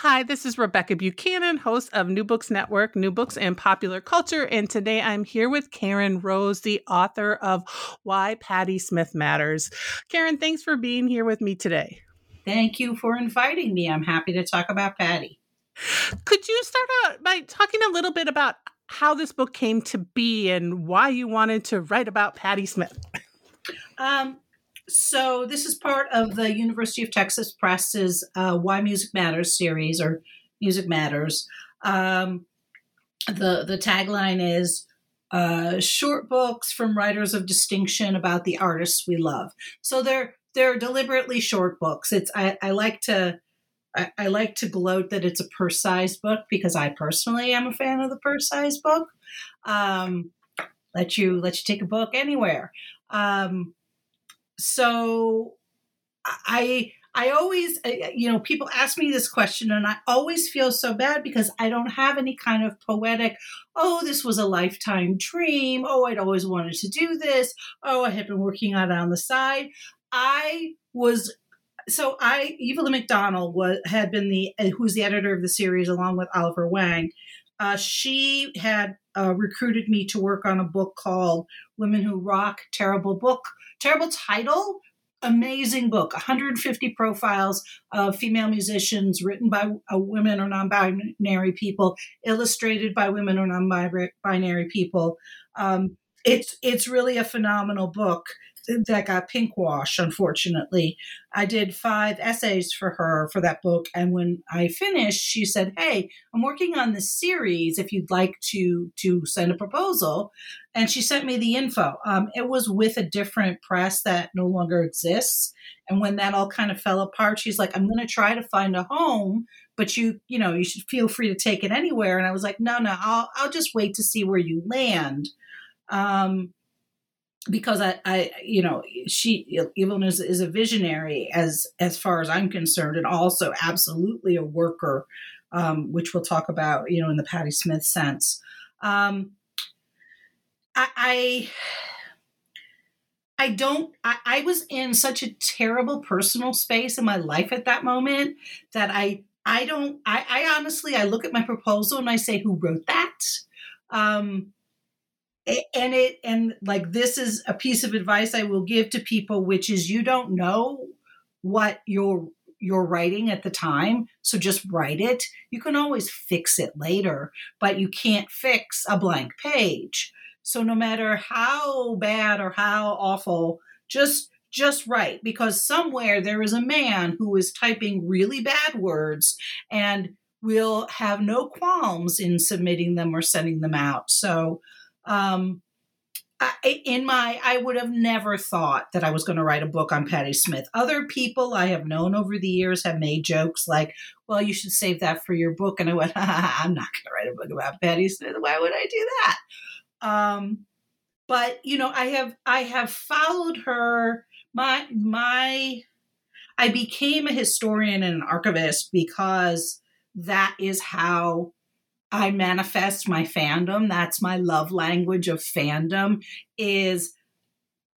Hi, this is Rebecca Buchanan, host of New Books Network, New Books and Popular Culture. And today I'm here with Caryn Rose, the author of Why Patti Smith Matters. Caryn, thanks for being here with me today. Thank you for inviting me. I'm happy to talk about Patti. Could you start out by talking a little bit about how this book came to be and why you wanted to write about Patti Smith? Um, so this is part of the University of Texas Press's uh, "Why Music Matters" series, or Music Matters. Um, the the tagline is uh, "Short books from writers of distinction about the artists we love." So they're they're deliberately short books. It's I, I like to I, like to gloat that it's a purse sized book because I personally am a fan of the purse sized book. Um, let you let you take a book anywhere. Um, so I I always you know people ask me this question and I always feel so bad because I don't have any kind of poetic oh this was a lifetime dream. Oh I'd always wanted to do this. Oh I had been working on it on the side. I was so I Evelyn McDonnell was had been the uh, who's the editor of the series along with Oliver Wang uh, she had uh, recruited me to work on a book called Women Who Rock. Terrible book, terrible title, amazing book. 150 profiles of female musicians written by uh, women or non-binary people illustrated by women or non-binary people. Um, it's it's really a phenomenal book that got pink wash unfortunately. I did five essays for her for that book and when i finished she said hey i'm working on this series if you'd like to to send a proposal. And she sent me the info. Um, it was with a different press that no longer exists and when that all kind of fell apart she's like i'm going to try to find a home but you you know you should feel free to take it anywhere. And i was like no no i'll i'll just wait to see where you land. Um, because I, I, you know, she Evelyn is, is a visionary as as far as I'm concerned, and also absolutely a worker, um, which we'll talk about, you know, in the Patti Smith sense. Um, I, I, I don't. I, I was in such a terrible personal space in my life at that moment that I, I don't. I, I honestly, I look at my proposal and I say, who wrote that? Um, and it and like this is a piece of advice I will give to people, which is you don't know what you're you're writing at the time, so just write it. You can always fix it later, but you can't fix a blank page. So no matter how bad or how awful, just just write because somewhere there is a man who is typing really bad words and will have no qualms in submitting them or sending them out. So um, I, in my, I would have never thought that I was going to write a book on Patti Smith. Other people I have known over the years have made jokes like, "Well, you should save that for your book," and I went, "I'm not going to write a book about Patti Smith. Why would I do that?" Um, but you know, I have, I have followed her. My, my, I became a historian and an archivist because that is how I manifest my fandom. That's my love language of fandom is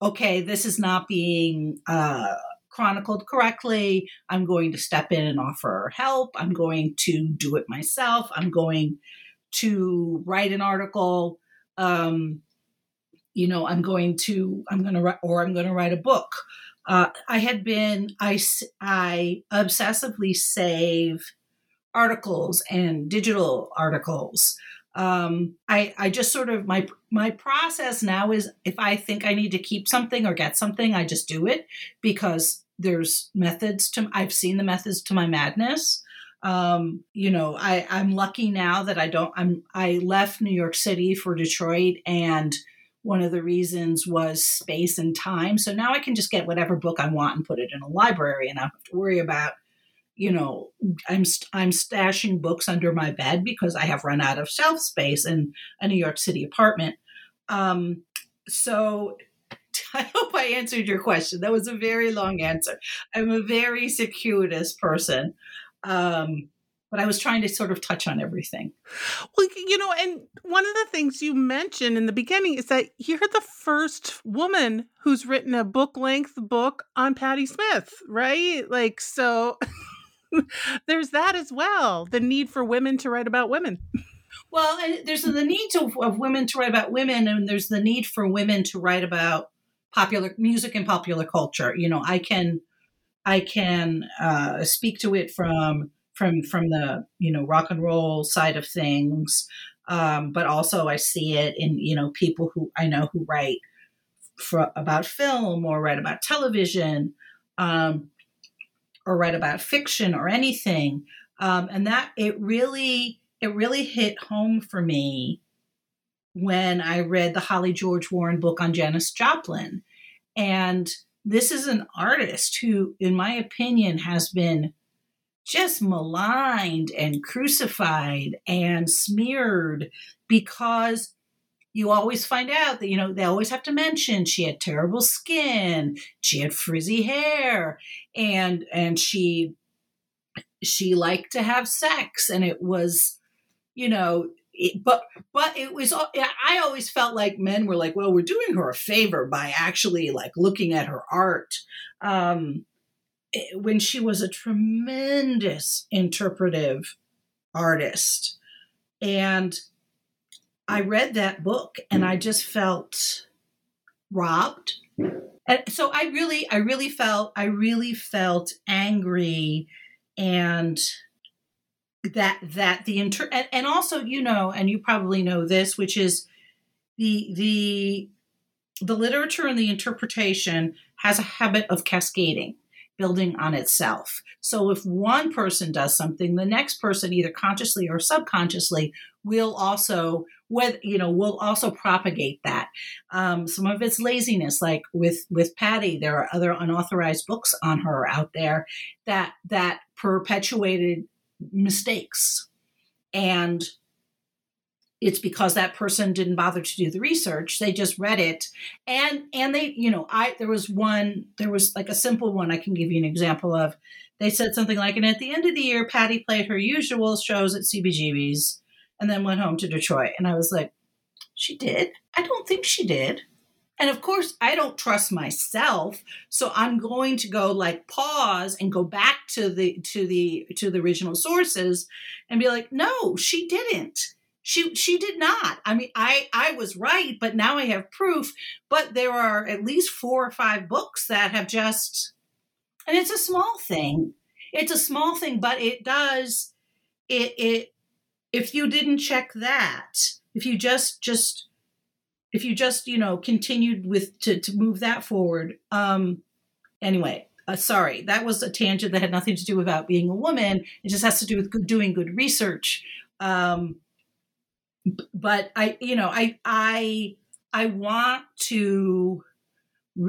okay, this is not being uh, chronicled correctly. I'm going to step in and offer help. I'm going to do it myself. I'm going to write an article. Um, you know, I'm going to, I'm going to write, or I'm going to write a book. Uh, I had been, I, I obsessively save articles and digital articles. Um, I, I just sort of my my process now is if I think I need to keep something or get something, I just do it because there's methods to I've seen the methods to my madness. Um, you know, I, I'm lucky now that I don't I'm I left New York City for Detroit and one of the reasons was space and time. So now I can just get whatever book I want and put it in a library and I don't have to worry about you know, I'm I'm stashing books under my bed because I have run out of shelf space in a New York City apartment. Um, so I hope I answered your question. That was a very long answer. I'm a very circuitous person. Um, but I was trying to sort of touch on everything. Well, you know, and one of the things you mentioned in the beginning is that you're the first woman who's written a book length book on Patti Smith, right? Like, so there's that as well the need for women to write about women. Well, and there's the need to, of women to write about women, and there's the need for women to write about popular music and popular culture. You know, I can, I can uh, speak to it from from from the you know rock and roll side of things, um, but also I see it in you know people who I know who write for, about film or write about television, um, or write about fiction or anything, um, and that it really it really hit home for me when I read the Holly George Warren book on Janis Joplin. And this is an artist who, in my opinion, has been just maligned and crucified and smeared because you always find out that you know they always have to mention she had terrible skin she had frizzy hair and and she she liked to have sex and it was you know, it, but but it was I always felt like men were like, well, we're doing her a favor by actually like looking at her art. Um, when she was a tremendous interpretive artist, and I read that book and I just felt robbed. And so I really, I really felt, I really felt angry and that that the inter and, and also you know and you probably know this which is the the the literature and the interpretation has a habit of cascading building on itself so if one person does something the next person either consciously or subconsciously will also whether you know will also propagate that um, some of it's laziness like with with Patti there are other unauthorized books on her out there that that perpetuated mistakes. And it's because that person didn't bother to do the research. They just read it. And and they you know i there was one there was like a simple one i can give you an example of. They said something like and at the end of the year Patti played her usual shows at cbgb's and then went home to detroit. And i was like she did? I don't think she did. And of course, I don't trust myself, so I'm going to go like pause and go back to the to the to the original sources and be like, "No, she didn't." She she did not. I mean, I I was right, but now I have proof, but there are at least 4 or 5 books that have just and it's a small thing. It's a small thing, but it does it it if you didn't check that, if you just just if you just you know continued with to, to move that forward um anyway uh, sorry that was a tangent that had nothing to do about being a woman it just has to do with good, doing good research um but i you know i i i want to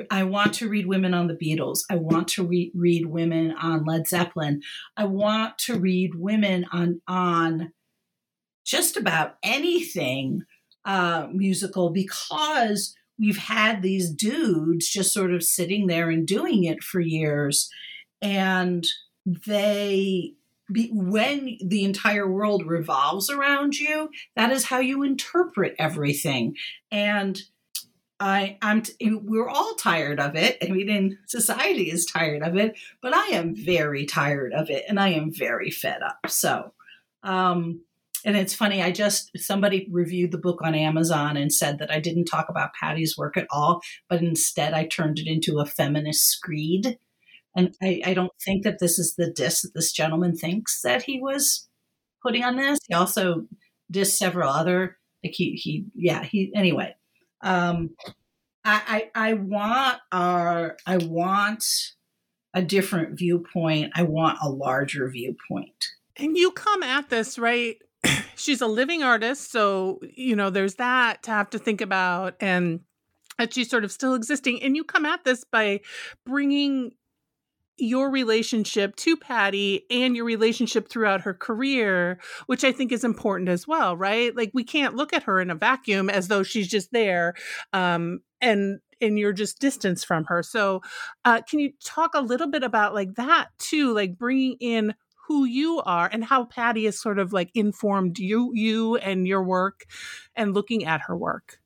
I want to read women on the Beatles. I want to re- read women on Led Zeppelin. I want to read women on on just about anything uh, musical because we've had these dudes just sort of sitting there and doing it for years. And they, be, when the entire world revolves around you, that is how you interpret everything. And I, I'm, t- we're all tired of it. I mean, and society is tired of it, but I am very tired of it, and I am very fed up. So, um, and it's funny i just somebody reviewed the book on amazon and said that i didn't talk about Patti's work at all but instead i turned it into a feminist screed and i, I don't think that this is the diss that this gentleman thinks that he was putting on this. He also dissed several other like he he yeah he anyway um i i, I want our i want a different viewpoint. I want a larger viewpoint. And you come at this right? She's a living artist, so you know there's that to have to think about, and that she's sort of still existing. And you come at this by bringing your relationship to Patti and your relationship throughout her career, which I think is important as well, right? Like we can't look at her in a vacuum as though she's just there um, and and you're just distance from her. So, uh, can you talk a little bit about like that too, like bringing in who you are and how Patti has sort of like informed you you and your work and looking at her work?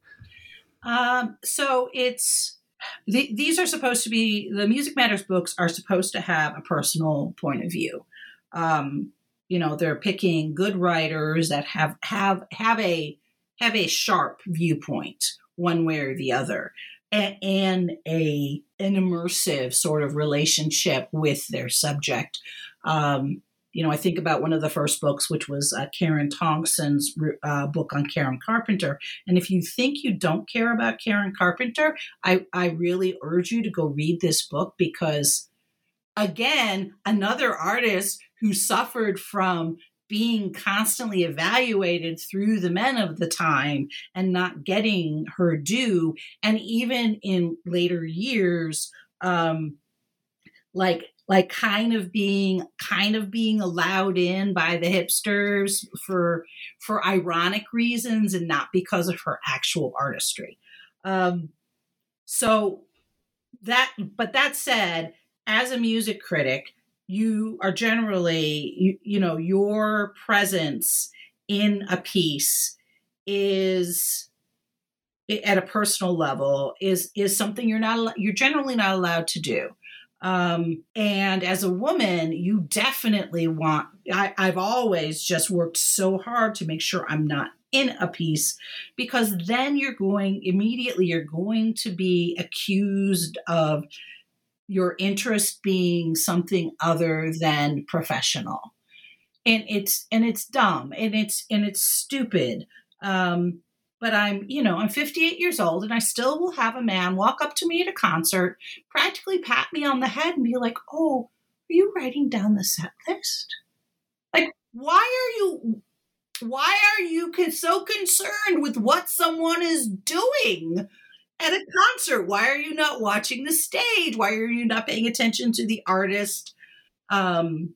Um, so it's the, these are supposed to be the Music Matters books are supposed to have a personal point of view. Um, you know, they're picking good writers that have have have a have a sharp viewpoint one way or the other and, a an immersive sort of relationship with their subject um, you know, I think about one of the first books, which was uh, Karen Tongson's uh, book on Karen Carpenter. And if you think you don't care about Karen Carpenter, I, I really urge you to go read this book because, again, another artist who suffered from being constantly evaluated through the men of the time and not getting her due. And even in later years, um, like like kind of being kind of being allowed in by the hipsters for for ironic reasons and not because of her actual artistry. Um so that but that said as a music critic you are generally you, you know your presence in a piece is at a personal level is is something you're not you're generally not allowed to do um, and as a woman, you definitely want, I, I've always just worked so hard to make sure I'm not in a piece because then you're going immediately you're going to be accused of your interest being something other than professional. And it's and it's dumb and it's and it's stupid. Um but I'm, you know, I'm 58 years old and I still will have a man walk up to me at a concert, practically pat me on the head and be like, "Oh, are you writing down the set list?" Like, why are you why are you so concerned with what someone is doing at a concert? Why are you not watching the stage? Why are you not paying attention to the artist? Um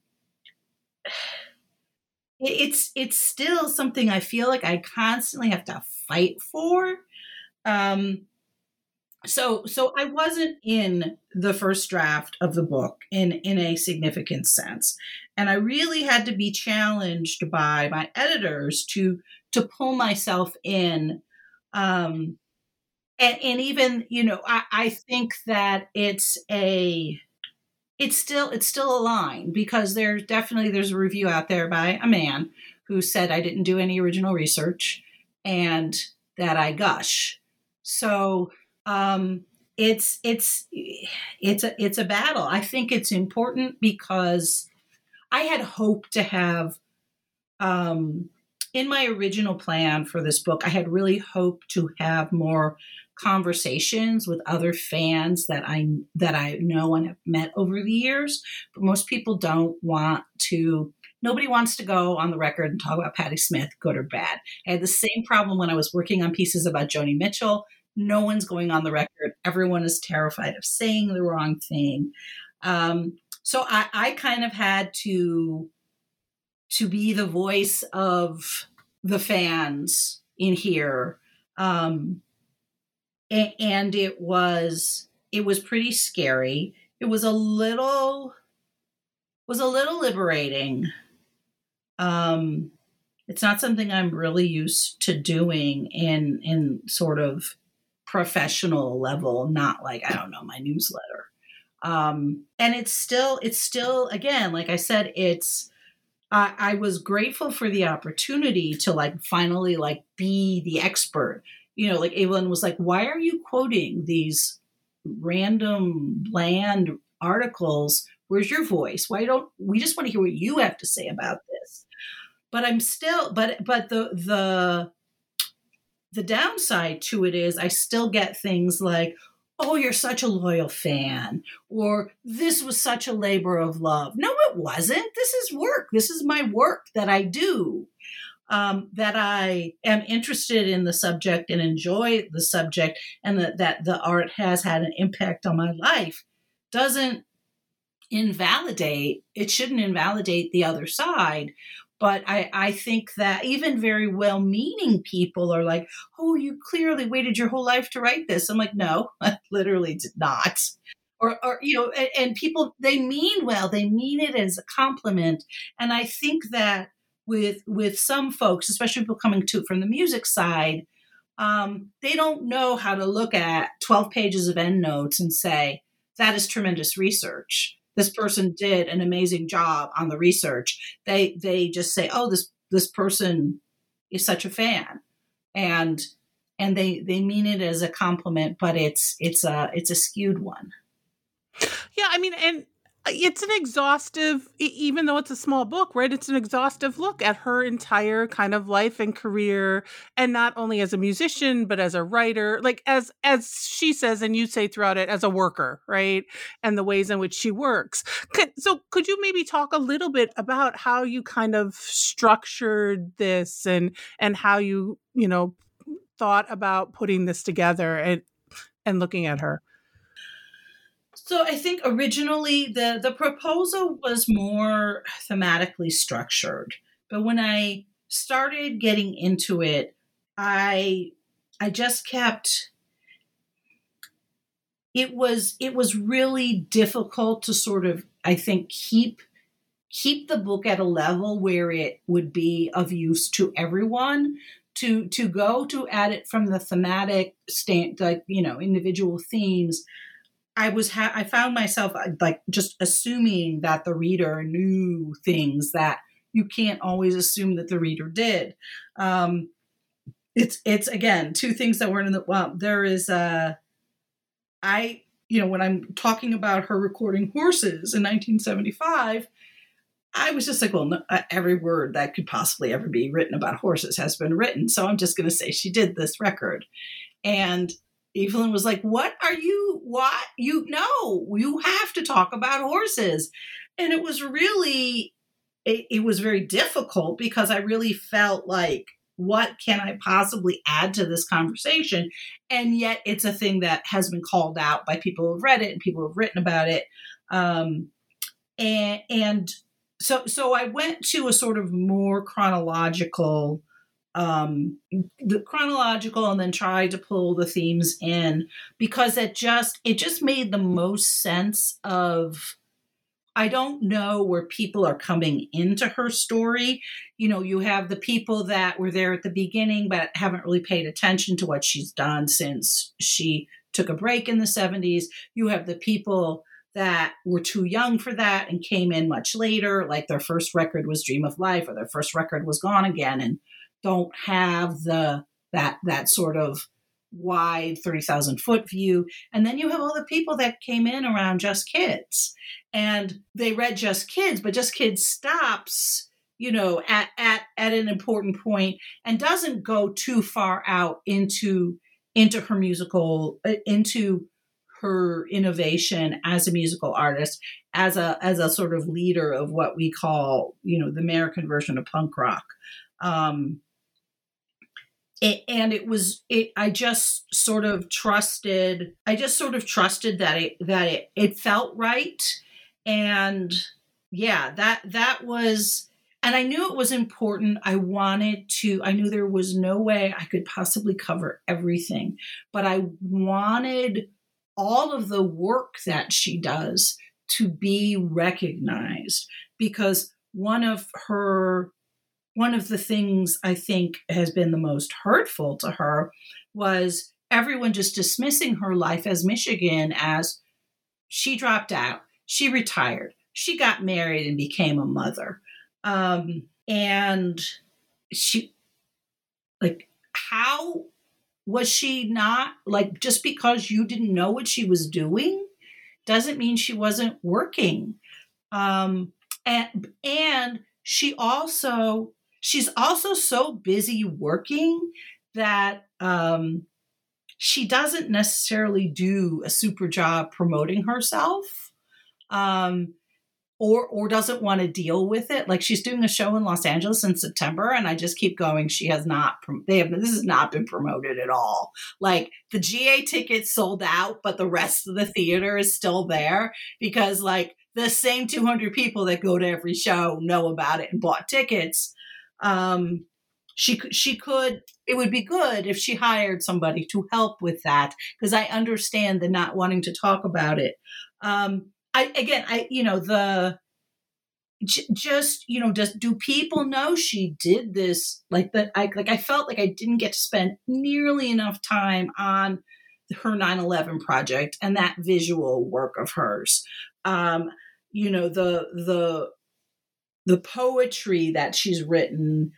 it's it's still something I feel like I constantly have to fight for. Um, so so I wasn't in the first draft of the book in in a significant sense, and I really had to be challenged by my editors to to pull myself in. Um, and, and even you know I, I think that it's a it's still it's still a line because there's definitely there's a review out there by a man who said I didn't do any original research and that I gush. So um, it's it's it's a it's a battle. I think it's important because I had hoped to have um, in my original plan for this book. I had really hoped to have more conversations with other fans that I that I know and have met over the years, but most people don't want to nobody wants to go on the record and talk about Patti Smith, good or bad. I had the same problem when I was working on pieces about Joni Mitchell. No one's going on the record. Everyone is terrified of saying the wrong thing. Um, so I, I kind of had to to be the voice of the fans in here. Um, and it was it was pretty scary. It was a little was a little liberating um, it's not something I'm really used to doing in in sort of professional level, not like I don't know my newsletter. Um, and it's still it's still again, like I said, it's I, I was grateful for the opportunity to like finally like be the expert. You know, like Evelyn was like, "Why are you quoting these random bland articles? Where's your voice? Why don't we just want to hear what you have to say about this?" But i'm still but but the the the downside to it is i still get things like oh you're such a loyal fan or this was such a labor of love. No it wasn't. This is work. This is my work that i do um, that i am interested in the subject and enjoy the subject and that, that the art has had an impact on my life doesn't invalidate it shouldn't invalidate the other side but I, I think that even very well meaning people are like, oh, you clearly waited your whole life to write this. I'm like, no, I literally did not. Or, or you know, and, and people, they mean well, they mean it as a compliment. And I think that with with some folks, especially people coming to from the music side, um, they don't know how to look at 12 pages of endnotes and say, that is tremendous research this person did an amazing job on the research. They they just say, oh, this this person is such a fan, and and they they mean it as a compliment, but it's it's a it's a skewed one. Yeah, I mean, and it's an exhaustive even though it's a small book right it's an exhaustive look at her entire kind of life and career and not only as a musician but as a writer like as as she says and you say throughout it as a worker right and the ways in which she works. So could you maybe talk a little bit about how you kind of structured this and and how you you know thought about putting this together and and looking at her so I think originally the the proposal was more thematically structured, but when I started getting into it, I I just kept it was it was really difficult to sort of I think keep keep the book at a level where it would be of use to everyone to to go to at it from the thematic stand like you know individual themes I was ha- I found myself uh, like just assuming that the reader knew things that you can't always assume that the reader did. Um, it's it's again two things that weren't in the well. There is a I you know when I'm talking about her recording horses in 1975. I was just like, well, no, uh, every word that could possibly ever be written about horses has been written. So I'm just going to say she did this record. And Evelyn was like, What are you? What? You know, you have to talk about horses. And it was really, it, it was very difficult because I really felt like, what can I possibly add to this conversation? And yet it's a thing that has been called out by people who have read it and people who have written about it. Um, and, and so, so I went to a sort of more chronological um, the chronological and then try to pull the themes in because it just it just made the most sense of I don't know where people are coming into her story. You know, you have the people that were there at the beginning but haven't really paid attention to what she's done since she took a break in the 70s. You have the people that were too young for that and came in much later, like their first record was Dream of Life or their first record was Gone Again and don't have the that that sort of wide 30,000 foot view. And then you have all the people that came in around Just Kids and they read Just Kids, but Just Kids stops, you know, at, at, at an important point and doesn't go too far out into, into her musical, uh, into her innovation as a musical artist, as a, as a sort of leader of what we call, you know, the American version of punk rock. Um, it, and it was it i just sort of trusted i just sort of trusted that it that it it felt right. And yeah that that was and i knew it was important. I wanted to i knew there was no way i could possibly cover everything but i wanted all of the work that she does to be recognized because one of her one of the things I think has been the most hurtful to her was everyone just dismissing her life as Michigan as she dropped out, she retired, she got married and became a mother. Um, and she, like, how was she not, like, just because you didn't know what she was doing doesn't mean she wasn't working. Um, and, and she also she's also so busy working that um, she doesn't necessarily do a super job promoting herself um, or or doesn't want to deal with it like she's doing a show in los angeles in september and i just keep going she has not they have this has not been promoted at all like the ga tickets sold out but the rest of the theater is still there because like the same 200 people that go to every show know about it and bought tickets. Um, she she could it would be good if she hired somebody to help with that because I understand the not wanting to talk about it. Um, I again I you know the j- just you know just do people know she did this like that I like I felt like I didn't get to spend nearly enough time on her 9/11 project and that visual work of hers. Um, you know the the the poetry that she's written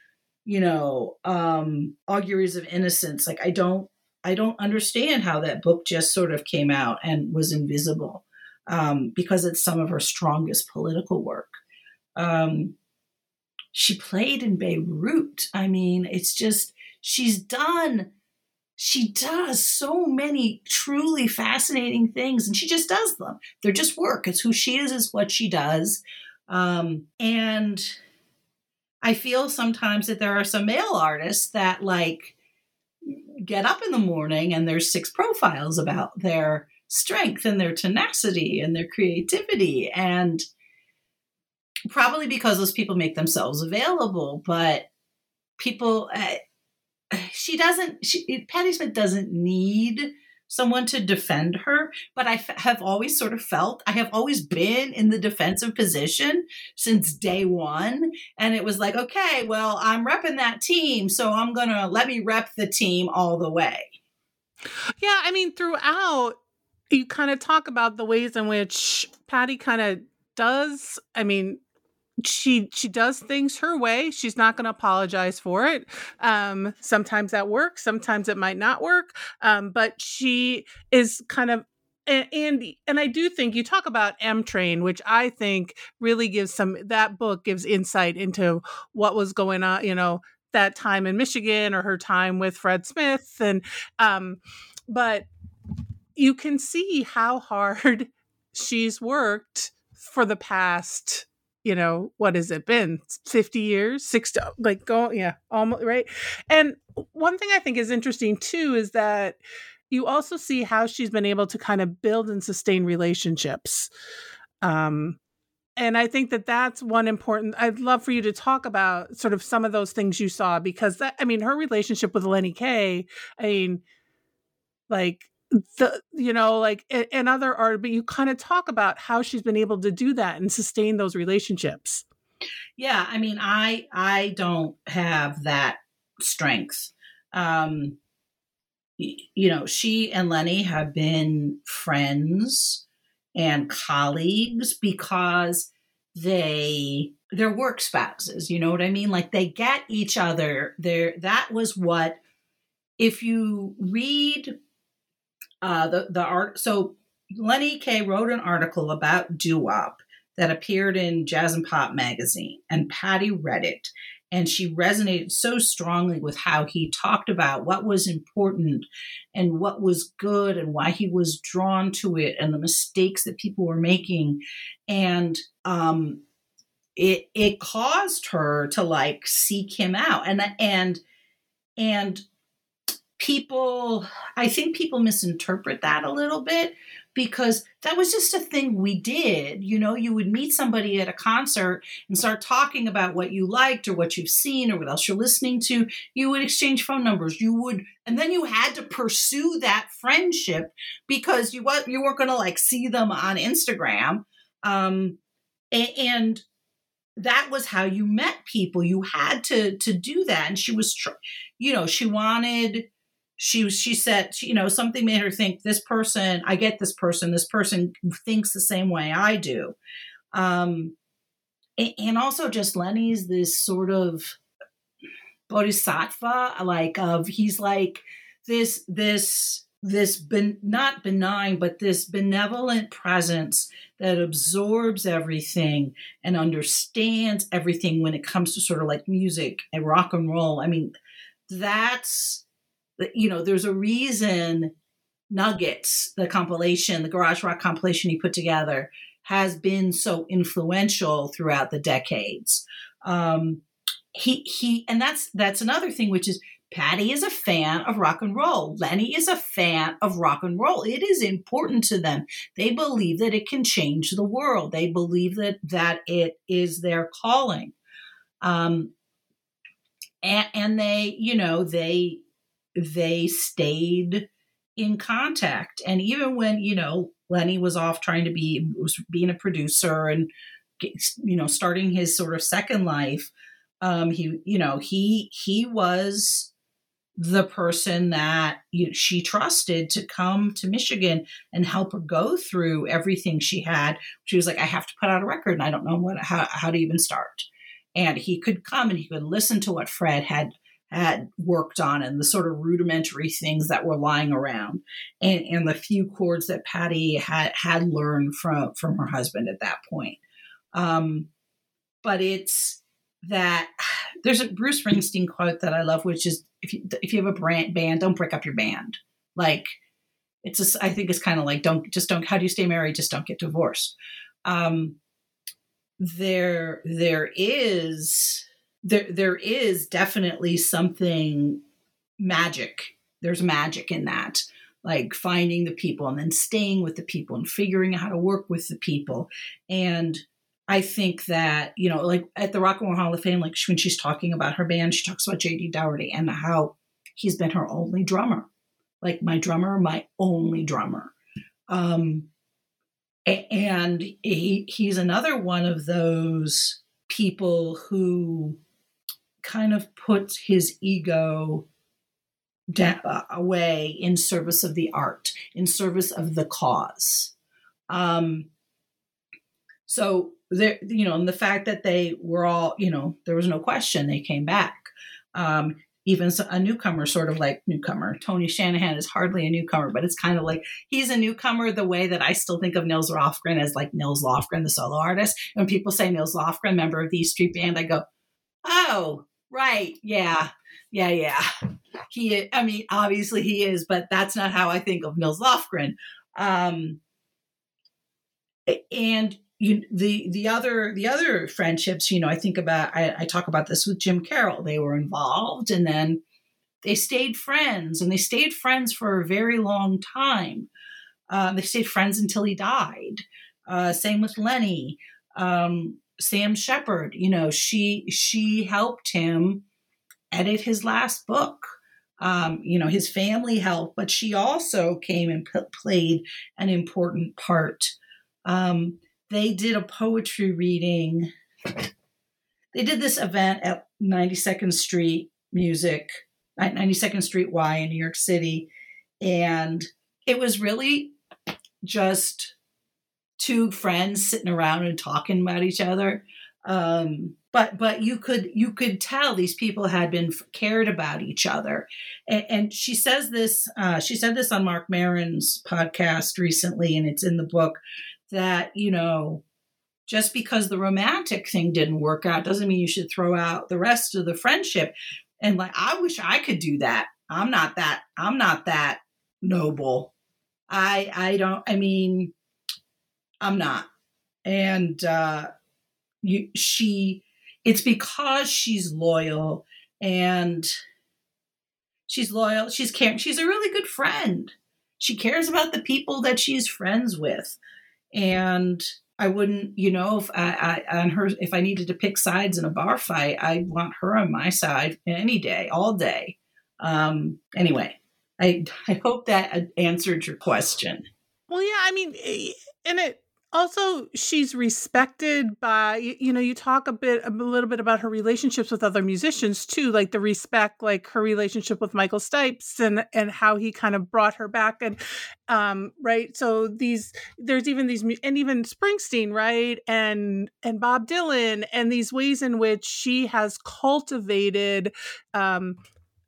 you know um auguries of innocence like i don't i don't understand how that book just sort of came out and was invisible um because it's some of her strongest political work. Um she played in beirut. I mean it's just she's done she does so many truly fascinating things and she just does them. They're just work. It's who she is is what she does um and I feel sometimes that there are some male artists that like get up in the morning and there's six profiles about their strength and their tenacity and their creativity. And probably because those people make themselves available but people uh, she doesn't she, Patti Smith doesn't need someone to defend her, but I f- have always sort of felt I have always been in the defensive position since day one. And it was like, okay, well, I'm repping that team, so I'm going to let me rep the team all the way. Yeah, I mean, throughout, you kind of talk about the ways in which Patti kind of does. I mean, she she does things her way. She's not going to apologize for it. Um sometimes that works sometimes it might not work. Um but she is kind of and and I do think you talk about M Train, which I think really gives some that book gives insight into what was going on, you know, that time in Michigan or her time with Fred Smith, and um, but you can see how hard she's worked for the past you know what has it been 50 years? 60 like go yeah almost right? And one thing i think is interesting too is that you also see how she's been able to kind of build and sustain relationships um and i think that that's one important i'd love for you to talk about sort of some of those things you saw because that i mean her relationship with lenny kaye i mean like the you know like and other art but you kind of talk about how she's been able to do that and sustain those relationships. Yeah i mean i i don't have that strength. Um you know she and lenny have been friends and colleagues because they they're work spouses you know what i mean? Like they get each other there that was what if you read uh, the the art. So Lenny Kaye wrote an article about doo wop that appeared in Jazz and Pop magazine, and Patti read it, and she resonated so strongly with how he talked about what was important and what was good and why he was drawn to it and the mistakes that people were making, and um, it it caused her to like seek him out and and and people i think people misinterpret that a little bit because that was just a thing we did. You know you would meet somebody at a concert and start talking about what you liked or what you've seen or what else you're listening to. You would exchange phone numbers. You would and then you had to pursue that friendship because you what you weren't going to like see them on instagram. Um and that was how you met people. You had to to do that. And she was you know she wanted she she said you know something made her think this person i get this person this person thinks the same way i do. Um and also just lenny's this sort of bodhisattva like of he's like this this this ben, not benign but this benevolent presence that absorbs everything and understands everything when it comes to sort of like music and rock and roll. I mean that's you know, there's a reason Nuggets, the compilation, the garage rock compilation he put together, has been so influential throughout the decades. Um, he he, and that's that's another thing, which is Patti is a fan of rock and roll. Lenny is a fan of rock and roll. It is important to them. They believe that it can change the world. They believe that that it is their calling. Um, and, and they, you know, they they stayed in contact. And even when you know Lenny was off trying to be was being a producer and you know starting his sort of second life, um, he you know he he was the person that you she trusted to come to Michigan and help her go through everything she had. She was like, I have to put out a record and I don't know what how, how to even start. And he could come and he could listen to what Fred had had worked on and the sort of rudimentary things that were lying around and, and the few chords that Patti had had learned from from her husband at that point. Um, but it's that there's a Bruce Springsteen quote that I love, which is if you if you have a brand band, don't break up your band. Like it's just I think it's kind of like don't just don't how do you stay married? Just don't get divorced. Um, there there is there there is definitely something magic. There's magic in that. Like finding the people and then staying with the people and figuring out how to work with the people. And I think that, you know, like at the Rock and Roll Hall of Fame, like when she's talking about her band, she talks about Jay Dee Daugherty and how he's been her only drummer. Like my drummer, my only drummer. Um, and he, he's another one of those people who kind of puts his ego da- uh, away in service of the art, in service of the cause. Um, so there, you know, and the fact that they were all, you know, there was no question they came back. Um, even a newcomer, sort of like newcomer. Tony Shanahan is hardly a newcomer, but it's kind of like he's a newcomer the way that I still think of Nils Lofgren as like Nils Lofgren, the solo artist. When people say Nils Lofgren, member of the East Street Band, I go, oh, right, yeah, yeah, yeah. He, I mean, obviously he is, but that's not how I think of Nils Lofgren. Um, and you, the the other the other friendships, you know, I think about I, I talk about this with Jim Carroll. They were involved, and then they stayed friends, and they stayed friends for a very long time. Uh, they stayed friends until he died. Uh, same with Lenny, um, Sam Shepard. You know, she she helped him edit his last book. Um, you know, his family helped, but she also came and p- played an important part. Um, they did a poetry reading. They did this event at 92nd Street Music, 92nd Street Y in New York City. And it was really just two friends sitting around and talking about each other. Um, but but you could you could tell these people had been cared about each other and, and she says this uh, she said this on Marc Maron's podcast recently and it's in the book that, you know, just because the romantic thing didn't work out doesn't mean you should throw out the rest of the friendship. And like, I wish I could do that. I'm not that, I'm not that noble. I, I don't, I mean, I'm not. And, uh, you, she, it's because she's loyal and she's loyal. She's caring. She's a really good friend. She cares about the people that she's friends with and I wouldn't, you know, if I, I, on her, if I needed to pick sides in a bar fight, I want her on my side any day, all day. Um, anyway, I, I hope that answered your question. Well, yeah, I mean, eh, and it also she's respected by you know you talk a bit a little bit about her relationships with other musicians too like the respect like her relationship with michael stipe and and how he kind of brought her back and um right? So these there's even these and even springsteen right? And and bob dylan and these ways in which she has cultivated um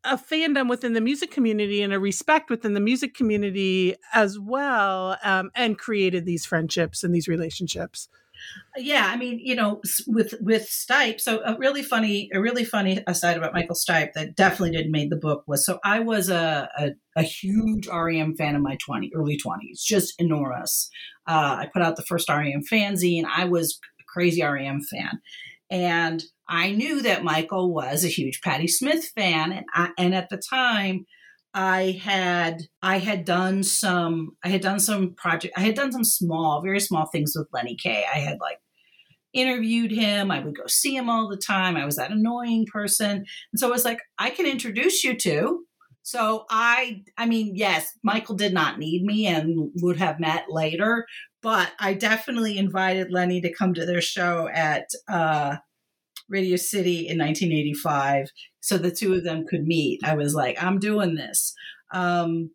a fandom within the music community and a respect within the music community as well um, and created these friendships and these relationships. Yeah i mean you know with with stipe so a really funny a really funny aside about michael stipe that definitely didn't make the book was so i was a, a, a huge R.E.M. fan in my 20 early 20s just enormous. Uh, i put out the first R.E.M. fanzine. I was a crazy R.E.M. fan And I knew that Michael was a huge Patti Smith fan, and I, and at the time, I had I had done some I had done some project I had done some small very small things with Lenny Kaye. I had like interviewed him. I would go see him all the time. I was that annoying person, and so I was like, I can introduce you to. So I I mean yes, Michael did not need me and would have met later, but I definitely invited Lenny to come to their show at uh, Radio City in 1985 so the two of them could meet. I was like, I'm doing this. Um,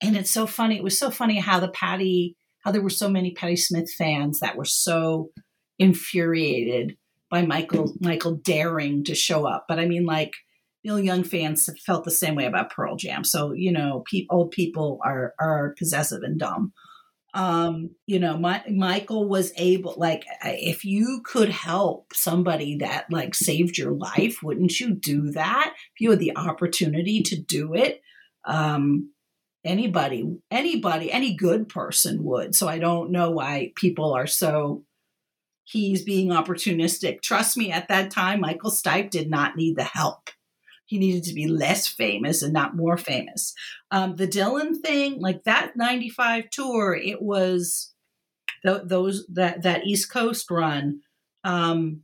and it's so funny. It was so funny how the Patti, how there were so many Patti Smith fans that were so infuriated by Michael Michael daring to show up. But I mean, like Neil Young fans felt the same way about Pearl Jam. So you know, pe- old people are are possessive and dumb um you know my, michael was able like if you could help somebody that like saved your life wouldn't you do that? If you had the opportunity to do it um anybody anybody any good person would. So i don't know why people are so he's being opportunistic. Trust me at that time michael stipe did not need the help he needed to be less famous and not more famous. Um, the Dylan thing, like that 95 tour, it was th- those that that East Coast run. Um,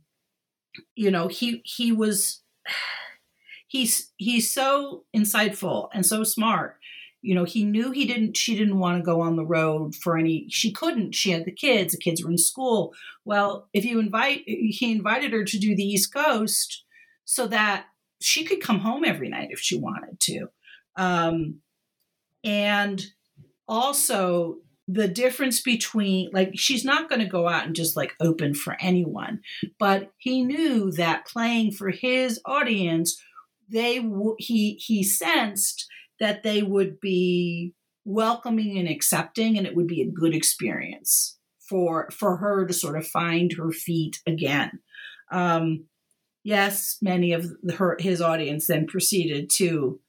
you know, he he was he's he's so insightful and so smart. You know, he knew he didn't she didn't want to go on the road for any she couldn't. She had the kids, the kids were in school. Well, if you invite he invited her to do the East Coast so that she could come home every night if she wanted to. Um, and also the difference between like she's not going to go out and just like open for anyone but he knew that playing for his audience they w- he he sensed that they would be welcoming and accepting and it would be a good experience for for her to sort of find her feet again um yes, many of her his audience then proceeded to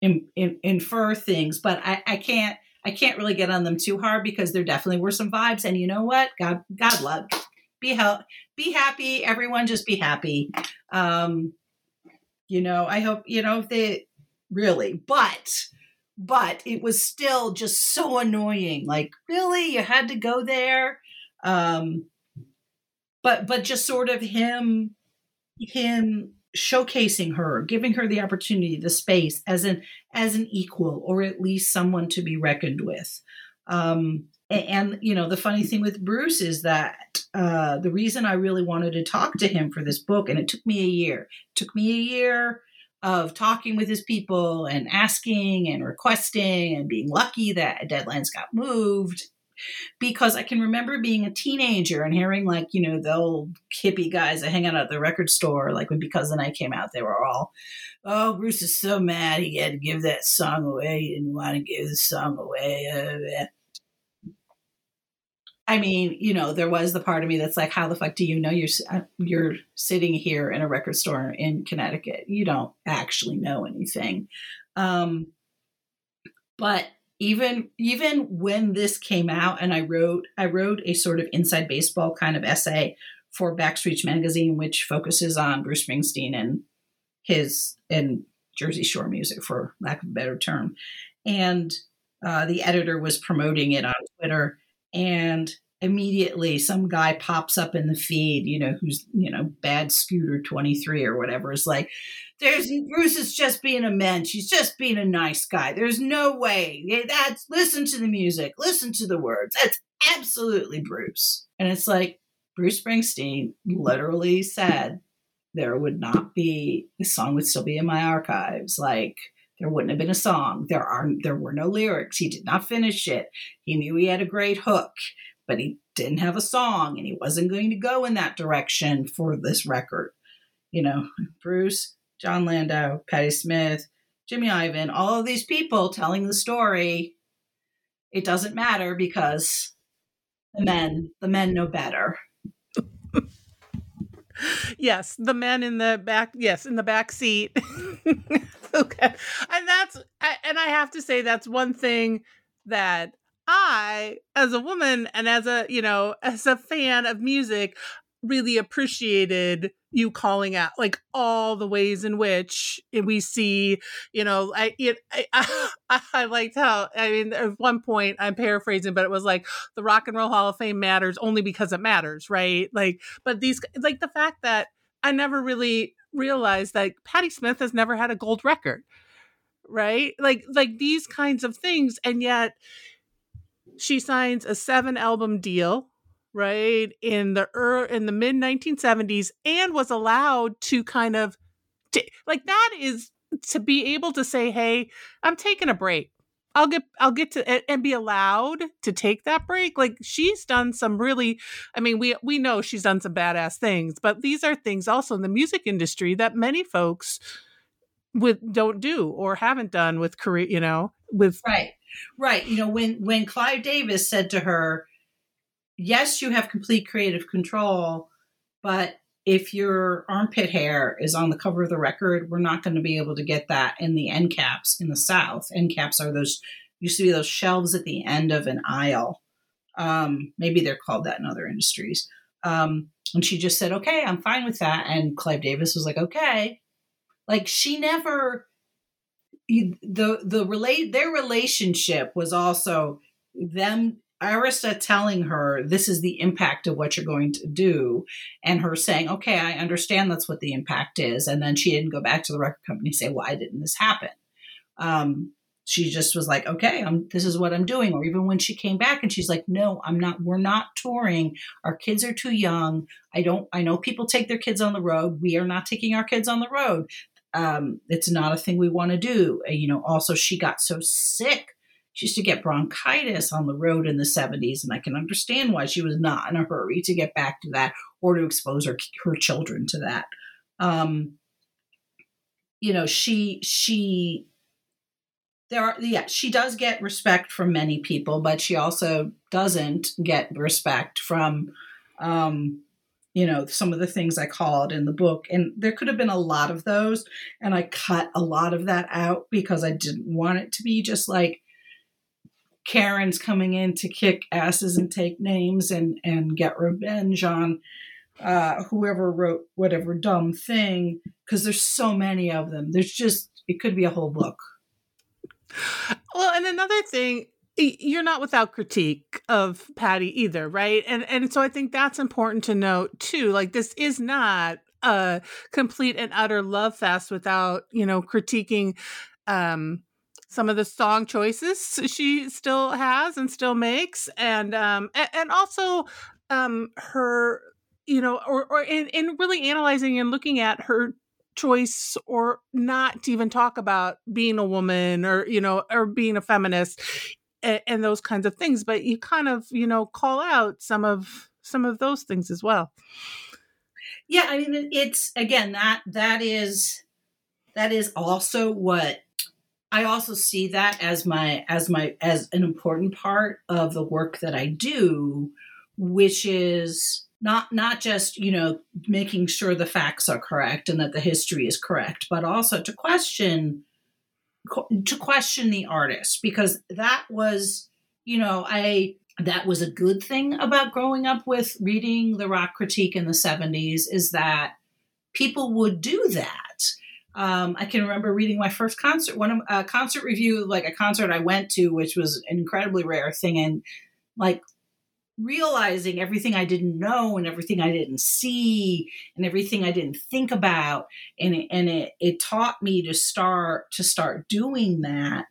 in, in, infer things, but I, I can't I can't really get on them too hard because there definitely were some vibes. And you know what? God God love. Be help be happy. Everyone just be happy. Um, you know, I hope, you know, they really, but but it was still just so annoying. Like, really? You had to go there? Um but but just sort of him him showcasing her, giving her the opportunity, the space as an as an equal, or at least someone to be reckoned with. Um, and, and, you know, the funny thing with Bruce is that uh, the reason I really wanted to talk to him for this book, and it took me a year, took me a year of talking with his people and asking and requesting and being lucky that deadlines got moved because I can remember being a teenager and hearing like you know the old hippie guys that hang out at the record store like when because the night came out they were all oh Bruce is so mad he had to give that song away he didn't want to give the song away I mean, you know, there was the part of me that's like, how the fuck do you know you're uh, you're sitting here in a record store in Connecticut? You don't actually know anything. Um, but even even when this came out and I wrote I wrote a sort of inside baseball kind of essay for Backstreet magazine which focuses on Bruce Springsteen and his and Jersey Shore music for lack of a better term. And uh, the editor was promoting it on Twitter and immediately some guy pops up in the feed, you know, who's, you know, bad scooter 23 or whatever is like, there's Bruce is just being a mensch. He's just being a nice guy. There's no way. That's listen to the music, listen to the words. That's absolutely Bruce. And it's like Bruce Springsteen literally said there would not be the song would still be in my archives. Like there wouldn't have been a song. There are there were no lyrics. He did not finish it. He knew he had a great hook, but he didn't have a song and he wasn't going to go in that direction for this record. You know, Bruce Jon Landau, Patti Smith, Jimmy Iovine, all of these people telling the story. It doesn't matter because the men, the men know better. yes, the men in the back, yes, in the back seat. okay. And that's and I have to say that's one thing that I as a woman and as a, you know, as a fan of music, really appreciated you calling out like all the ways in which we see you know i it I, I, I liked how i mean at one point i'm paraphrasing but it was like the rock and roll hall of fame matters only because it matters right? Like but these like the fact that i never really realized that patti smith has never had a gold record right? Like like these kinds of things and yet she signs a seven album deal right in the er, in the mid 1970s and was allowed to kind of t- like that is to be able to say hey i'm taking a break. I'll get i'll get to and be allowed to take that break. Like she's done some really i mean we we know she's done some badass things but these are things also in the music industry that many folks with don't do or haven't done with career you know with right right. You know when when clive davis said to her yes, you have complete creative control, but if your armpit hair is on the cover of the record, we're not going to be able to get that in the end caps in the South. End caps are those used to be those shelves at the end of an aisle. Um, maybe they're called that in other industries. Um, and she just said, "Okay, I'm fine with that." And Clive Davis was like, "Okay." Like she never the the relate their relationship was also them Arista telling her this is the impact of what you're going to do, and her saying, "Okay, I understand that's what the impact is," and then she didn't go back to the record company and say, "Why didn't this happen?" Um, she just was like, "Okay, I'm, this is what I'm doing." Or even when she came back and she's like, "No, I'm not. We're not touring. Our kids are too young. I don't. I know people take their kids on the road. We are not taking our kids on the road. Um, it's not a thing we want to do." You know. Also, she got so sick she used to get bronchitis on the road in the 70s, and I can understand why she was not in a hurry to get back to that or to expose her, her children to that. Um, you know, she, she, there are, yeah, she does get respect from many people, but she also doesn't get respect from, um, you know, some of the things I called in the book. And there could have been a lot of those. And I cut a lot of that out because I didn't want it to be just like, Caryn's coming in to kick asses and take names and and get revenge on uh, whoever wrote whatever dumb thing because there's so many of them. There's just it could be a whole book. Well, and another thing, you're not without critique of Patti either, right? And and so I think that's important to note too. Like this is not a complete and utter love fest without you know critiquing um some of the song choices she still has and still makes and um and, and also um her you know or or in, in really analyzing and looking at her choice or not to even talk about being a woman or you know or being a feminist and, and those kinds of things but you kind of you know call out some of some of those things as well. Yeah i mean it's again that that is that is also what I also see that as my as my as an important part of the work that I do, which is not not just you know making sure the facts are correct and that the history is correct, but also to question to question the artist because that was you know I that was a good thing about growing up with reading the rock critique in the 70s is that people would do that um, I can remember reading my first concert, one of a concert review, like a concert I went to, which was an incredibly rare thing, and like realizing everything I didn't know and everything I didn't see and everything I didn't think about, and it, and it it taught me to start to start doing that.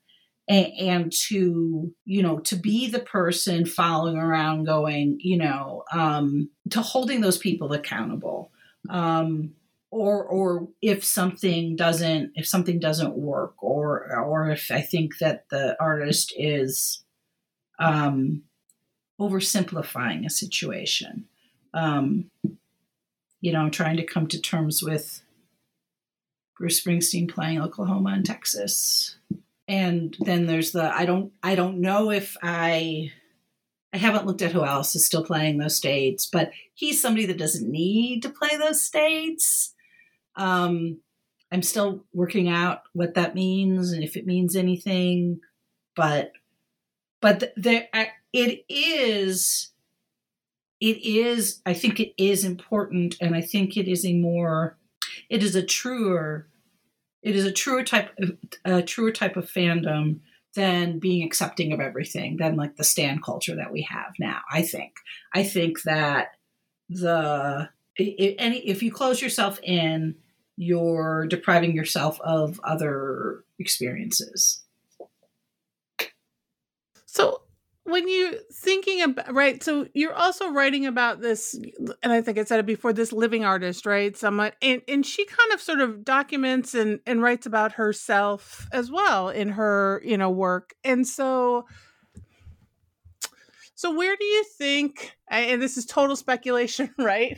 And, and to you know to be the person following around going you know um, to holding those people accountable um, or or if something doesn't if something doesn't work or or if i think that the artist is um oversimplifying a situation um you know trying to come to terms with bruce springsteen playing oklahoma and texas and then there's the i don't i don't know if i I haven't looked at who else is still playing those states, but he's somebody that doesn't need to play those states. Um, I'm still working out what that means and if it means anything, but but it is it is i think it is important and i think it is a more it is a truer it is a truer type of a truer type of fandom than being accepting of everything than like the stand culture that we have now i think. I think that the if you close yourself in you're depriving yourself of other experiences. So when you thinking about right so you're also writing about this and i think i said it before this living artist right someone and, and she kind of sort of documents and and writes about herself as well in her you know work. And so so where do you think and this is total speculation, right?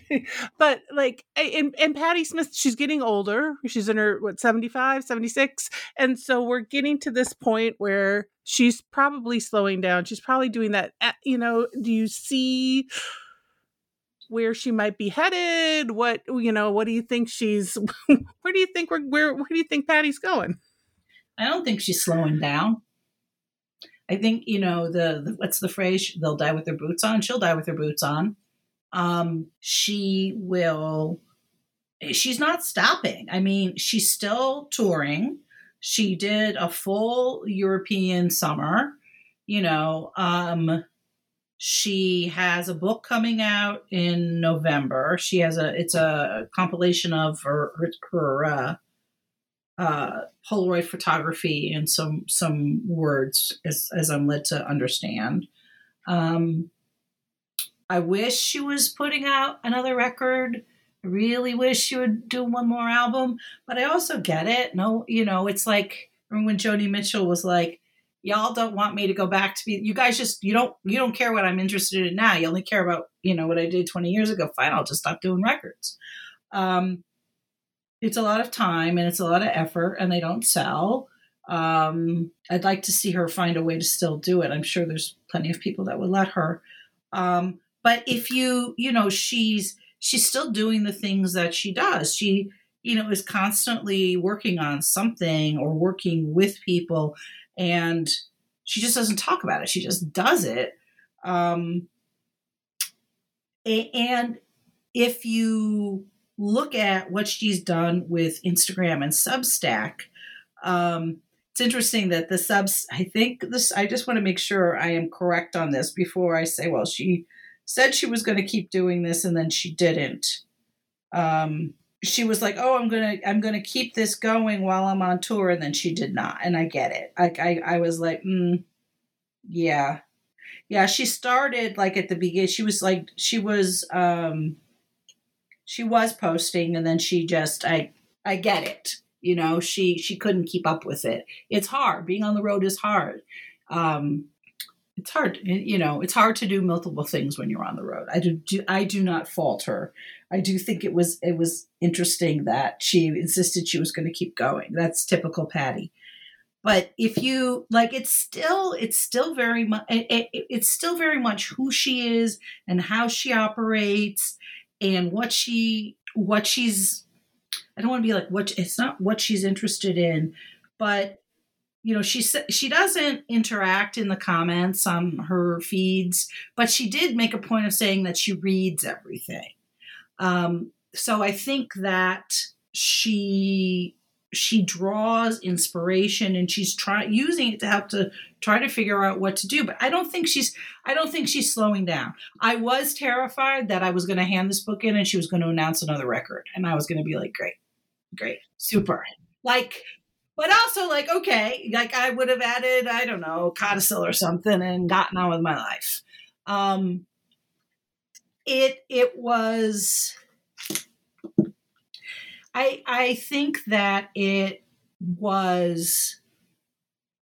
but like and, and Patti Smith, she's getting older. She's in her what 75, 76. And so we're getting to this point where she's probably slowing down. She's probably doing that eh, you know, do you see where she might be headed? What you know, what do you think she's where do you think we're where where do you think patti's going? I don't think she's slowing down. I think you know the, the, what's the phrase? They'll die with their boots on. She'll die with her boots on. Um, she will. She's not stopping. I mean, she's still touring. She did a full European summer. You know, um, she has a book coming out in November. She has a it's a compilation of her her, her uh, uh, Polaroid photography and some some words as, as I'm led to understand. Um, I wish she was putting out another record. I really wish she would do one more album, but I also get it. No, you know, it's like when Joni Mitchell was like, "Y'all don't want me to go back to be. You guys just you don't you don't care what I'm interested in now. You only care about you know what I did 20 years ago. Fine, I'll just stop doing records." Um, it's a lot of time and it's a lot of effort and they don't sell. Um, i'd like to see her find a way to still do it. I'm sure there's plenty of people that would let her. Um, but if you you know she's she's still doing the things that she does. She you know is constantly working on something or working with people and she just doesn't talk about it. She just does it. Um, and if you look at what she's done with Instagram and Substack, um, it's interesting that the subs, I think this, I just want to make sure I am correct on this before I say, well, she said she was going to keep doing this and then she didn't. Um, she was like, "Oh, I'm gonna, I'm gonna keep this going while I'm on tour," and then she did not, and I get it. Like, I, I was like, mm, "Yeah, yeah." She started like at the beginning. She was like, she was, um, she was posting and then she just I I get it. You know, she she couldn't keep up with it. It's hard. Being on the road is hard. Um it's hard eh, you know it's hard to do multiple things when you're on the road i do, do, i do not fault her i do think it was it was interesting that she insisted she was going to keep going that's typical Patti but if you like it's still it's still very much eh, it, eh, it, it's still very much who she is and how she operates and what she what she's I don't want to be like what it's not what she's interested in, but you know she she doesn't interact in the comments on her feeds, but she did make a point of saying that she reads everything. Um, so I think that she she draws inspiration and she's trying using it to help to try to figure out what to do. But i don't think she's i don't think she's slowing down. I was terrified that i was going to hand this book in and she was going to announce another record. And i was going to be like great great super. Like but also like okay like i would have added i don't know codicil or something and gotten on with my life. Um it it was I I think that it was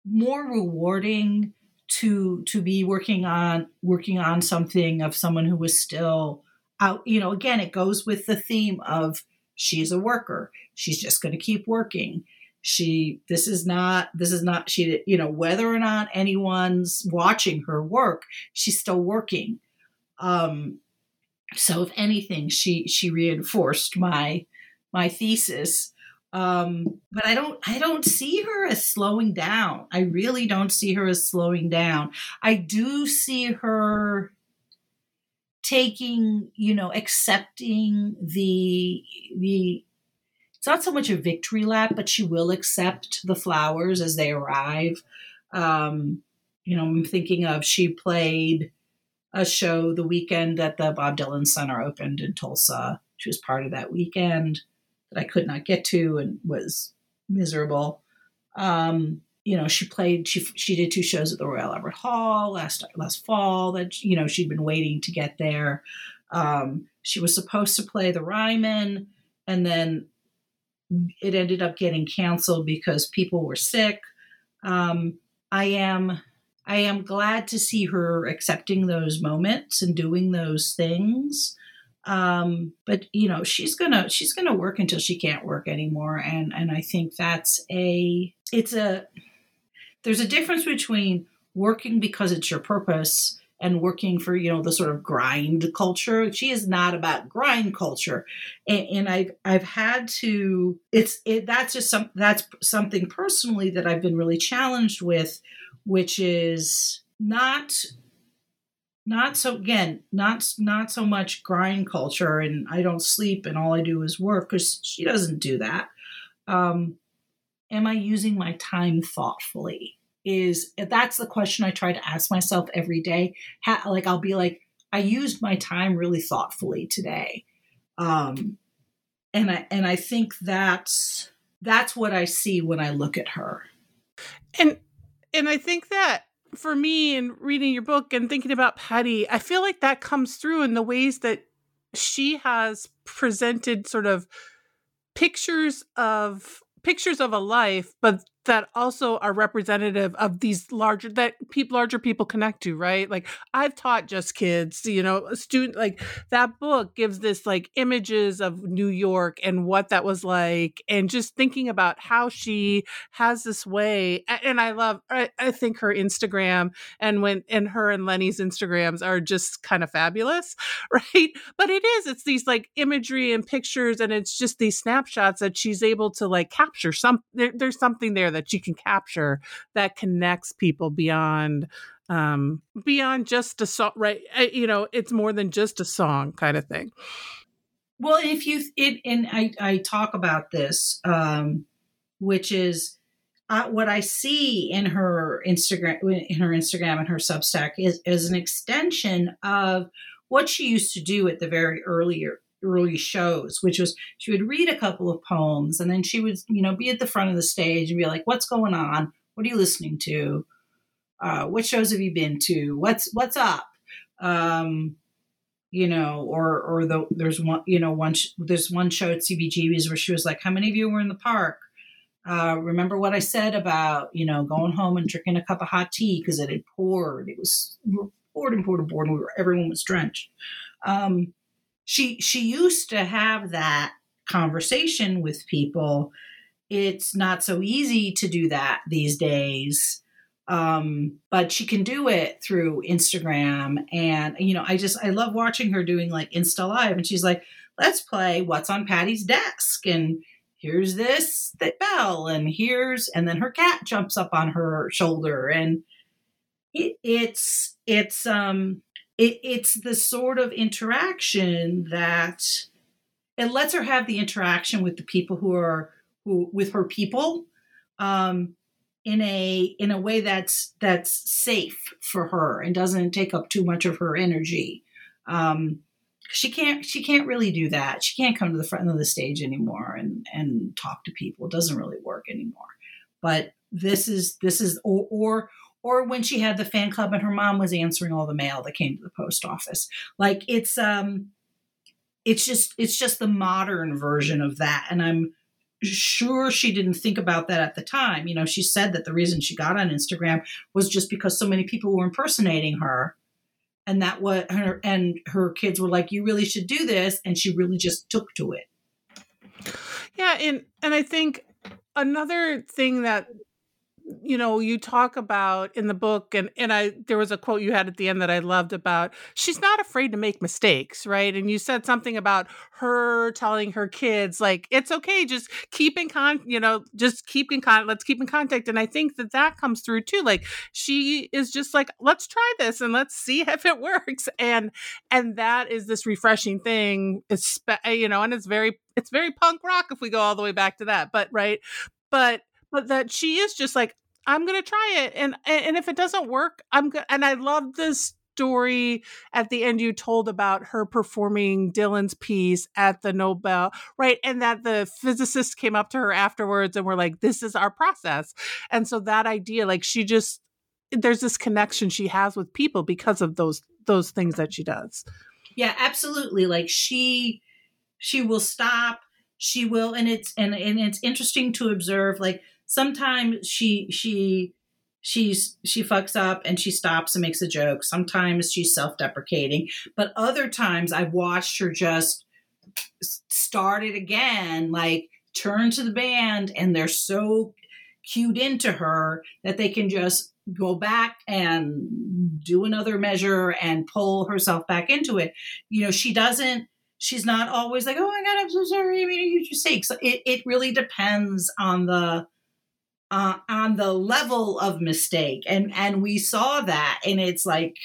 more rewarding to to be working on working on something of someone who was still out you know again it goes with the theme of she's a worker. She's just going to keep working. She this is not this is not she you know whether or not anyone's watching her work she's still working. Um so if anything she she reinforced my my thesis. Um, but I don't I don't see her as slowing down. I really don't see her as slowing down. I do see her taking you know accepting the the it's not so much a victory lap but she will accept the flowers as they arrive um you know i'm thinking of she played a show the weekend that the bob dylan center opened in tulsa she was part of that weekend that i could not get to and was miserable um you know, she played. She she did two shows at the Royal Albert Hall last last fall. That you know she'd been waiting to get there. Um, she was supposed to play the Ryman, and then it ended up getting canceled because people were sick. Um, I am I am glad to see her accepting those moments and doing those things. Um, but you know, she's gonna she's gonna work until she can't work anymore, and and I think that's a it's a there's a difference between working because it's your purpose and working for you know the sort of grind culture. She is not about grind culture. And, and i've i've had to it's it that's just some that's something personally that i've been really challenged with which is not not so again not not so much grind culture and i don't sleep and all i do is work because she doesn't do that um am I using my time thoughtfully? Is that's the question I try to ask myself every day. How, like I'll be like, I used my time really thoughtfully today, um, and I and I think that's that's what I see when I look at her. And and I think that for me in reading your book and thinking about Patti, I feel like that comes through in the ways that she has presented sort of pictures of pictures of a life, but that also are representative of these larger that people larger people connect to right? Like i've taught just kids you know a student like that book gives this like images of new york and what that was like and just thinking about how she has this way and i love i, I think her instagram and when and her and lenny's instagrams are just kind of fabulous right? But it is it's these like imagery and pictures and it's just these snapshots that she's able to like capture some there, there's something there that you can capture that connects people beyond um beyond just a song right? You know it's more than just a song kind of thing. Well if you it and i i talk about this um which is uh, what I see in her Instagram, in her Instagram and her Substack is, is an extension of what she used to do at the very earlier early shows, which was she would read a couple of poems and then she would, you know, be at the front of the stage and be like, "What's going on? What are you listening to? Uh, what shows have you been to? What's what's up?" Um, you know, or or the there's one, you know, one there's one show at CBGB's where she was like, "How many of you were in the park?" Uh, remember what I said about you know going home and drinking a cup of hot tea because it had poured. It was poured and poured and poured, and we were everyone was drenched. Um, she she used to have that conversation with people. It's not so easy to do that these days um, but she can do it through instagram. And you know i just i love watching her doing like insta live and she's like let's play what's on patti's desk and here's this that bell and here's and then her cat jumps up on her shoulder and it, it's it's um it, it's the sort of interaction that it lets her have the interaction with the people who are who with her people um, in a in a way that's that's safe for her and doesn't take up too much of her energy. Um, she can't she can't really do that. She can't come to the front of the stage anymore and and talk to people. It doesn't really work anymore. But this is this is or or or when she had the fan club and her mom was answering all the mail that came to the post office. Like it's um it's just it's just the modern version of that and i'm sure she didn't think about that at the time. You know she said that the reason she got on instagram was just because so many people were impersonating her and that what her and her kids were like you really should do this and she really just took to it. Yeah and and i think another thing that you know you talk about in the book and and i there was a quote you had at the end that i loved about she's not afraid to make mistakes right? And you said something about her telling her kids like it's okay just keep in con you know just keep in con let's keep in contact and i think that that comes through too like she is just like let's try this and let's see if it works and and that is this refreshing thing you know and it's very it's very punk rock if we go all the way back to that but right? But but that she is just like i'm gonna try it and and if it doesn't work i'm good and i love this story at the end you told about her performing Dylan's piece at the Nobel, right? And that the physicists came up to her afterwards and were like, this is our process. And so that idea, like she just, there's this connection she has with people because of those those things that she does. Yeah, absolutely. Like she she will stop, she will and it's and and it's interesting to observe like sometimes she she she's she fucks up and she stops and makes a joke. Sometimes she's self-deprecating. But other times i've watched her just start it again like turn to the band and they're so cued into her that they can just go back and do another measure and pull herself back into it. You know she doesn't she's not always like oh my god i'm so sorry i made a huge mistake. So it, it really depends on the uh, on the level of mistake. And and we saw that in its like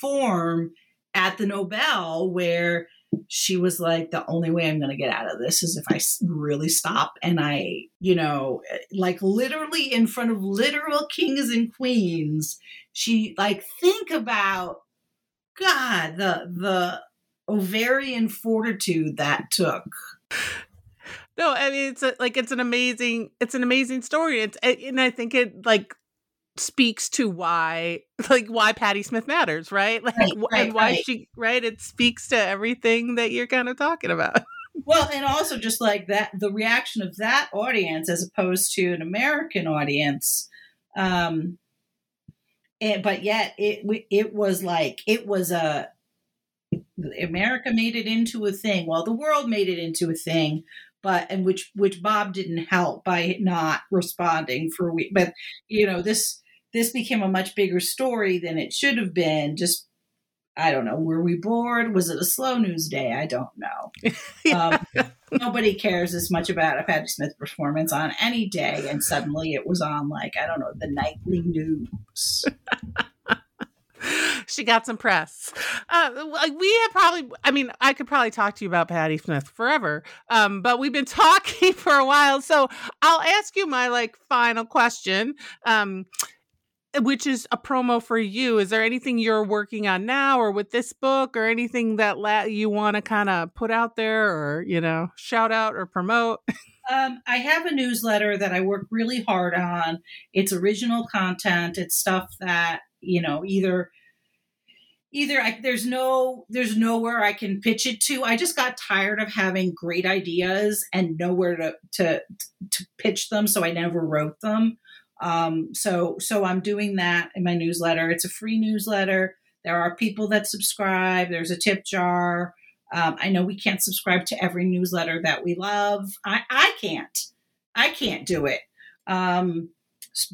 form at the nobel where she was like the only way i'm going to get out of this is if i really stop and i you know like literally in front of literal kings and queens she like think about god the the ovarian fortitude that took no, I mean it's a, like it's an amazing it's an amazing story. It's and I think it like speaks to why like why Patti Smith matters, right? Like right, right, and why right. she right it speaks to everything that you're kind of talking about. Well, and also just like that the reaction of that audience as opposed to an American audience um and, but yet it it was like it was a America made it into a thing. Well, the world made it into a thing, but and which which Bob didn't help by not responding for a week. But you know this this became a much bigger story than it should have been. Just I don't know. Were we bored? Was it a slow news day? I don't know. Um, nobody cares as much about a Patti Smith performance on any day, and suddenly it was on like I don't know the nightly news. she got some press. Uh, we have probably, I mean, I could probably talk to you about Patti Smith forever, um, but we've been talking for a while. So I'll ask you my like final question. Um, which is a promo for you. Is there anything you're working on now or with this book or anything that la- you want to kind of put out there or, you know, shout out or promote? Um, I have a newsletter that I work really hard on. It's original content. It's stuff that, you know, either either I, there's no there's nowhere I can pitch it to. I just got tired of having great ideas and nowhere to to to pitch them, so I never wrote them. Um, so so I'm doing that in my newsletter. It's a free newsletter. There are people that subscribe. There's a tip jar. Um, I know we can't subscribe to every newsletter that we love. I, I can't. I can't do it. Um,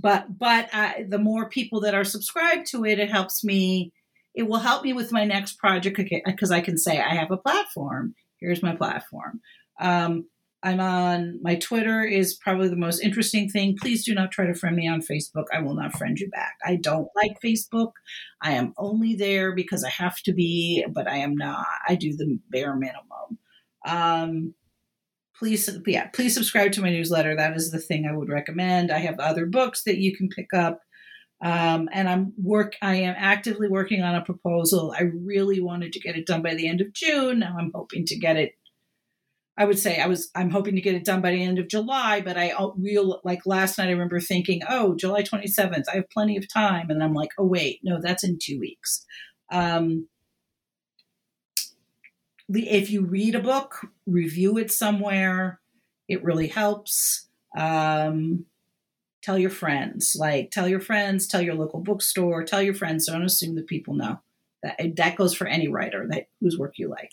but but I, the more people that are subscribed to it, it helps me it will help me with my next project because I can say I have a platform. Here's my platform. Um, I'm on my Twitter is probably the most interesting thing. Please do not try to friend me on Facebook. I will not friend you back. I don't like Facebook. I am only there because I have to be, but I am not. I do the bare minimum. Um, please, yeah, please subscribe to my newsletter. That is the thing I would recommend. I have other books that you can pick up. Um, and I'm work. I am actively working on a proposal. I really wanted to get it done by the end of June. Now I'm hoping to get it. I would say I was. I'm hoping to get it done by the end of July. But I real like last night. I remember thinking, oh, July 27th. I have plenty of time. And I'm like, oh wait, no, that's in two weeks. Um, if you read a book, review it somewhere. It really helps. Um, tell your friends like tell your friends tell your local bookstore tell your friends don't assume that people know that that goes for any writer that whose work you like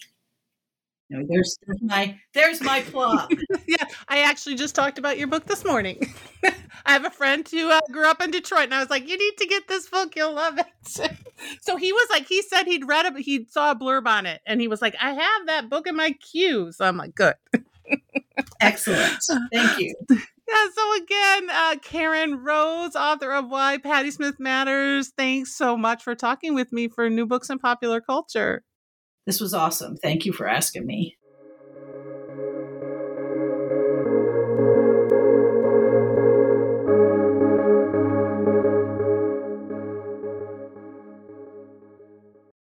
there's, there's my there's my plug. yeah, I actually just talked about your book this morning. I have a friend who uh, grew up in Detroit, and I was like, "You need to get this book; you'll love it." so he was like, he said he'd read it, he saw a blurb on it, and he was like, "I have that book in my queue." So I'm like, "Good." Excellent. Thank you. Yeah, so again, uh, Caryn Rose, author of Why Patti Smith Matters, thanks so much for talking with me for New Books and Popular Culture. This was awesome. Thank you for asking me.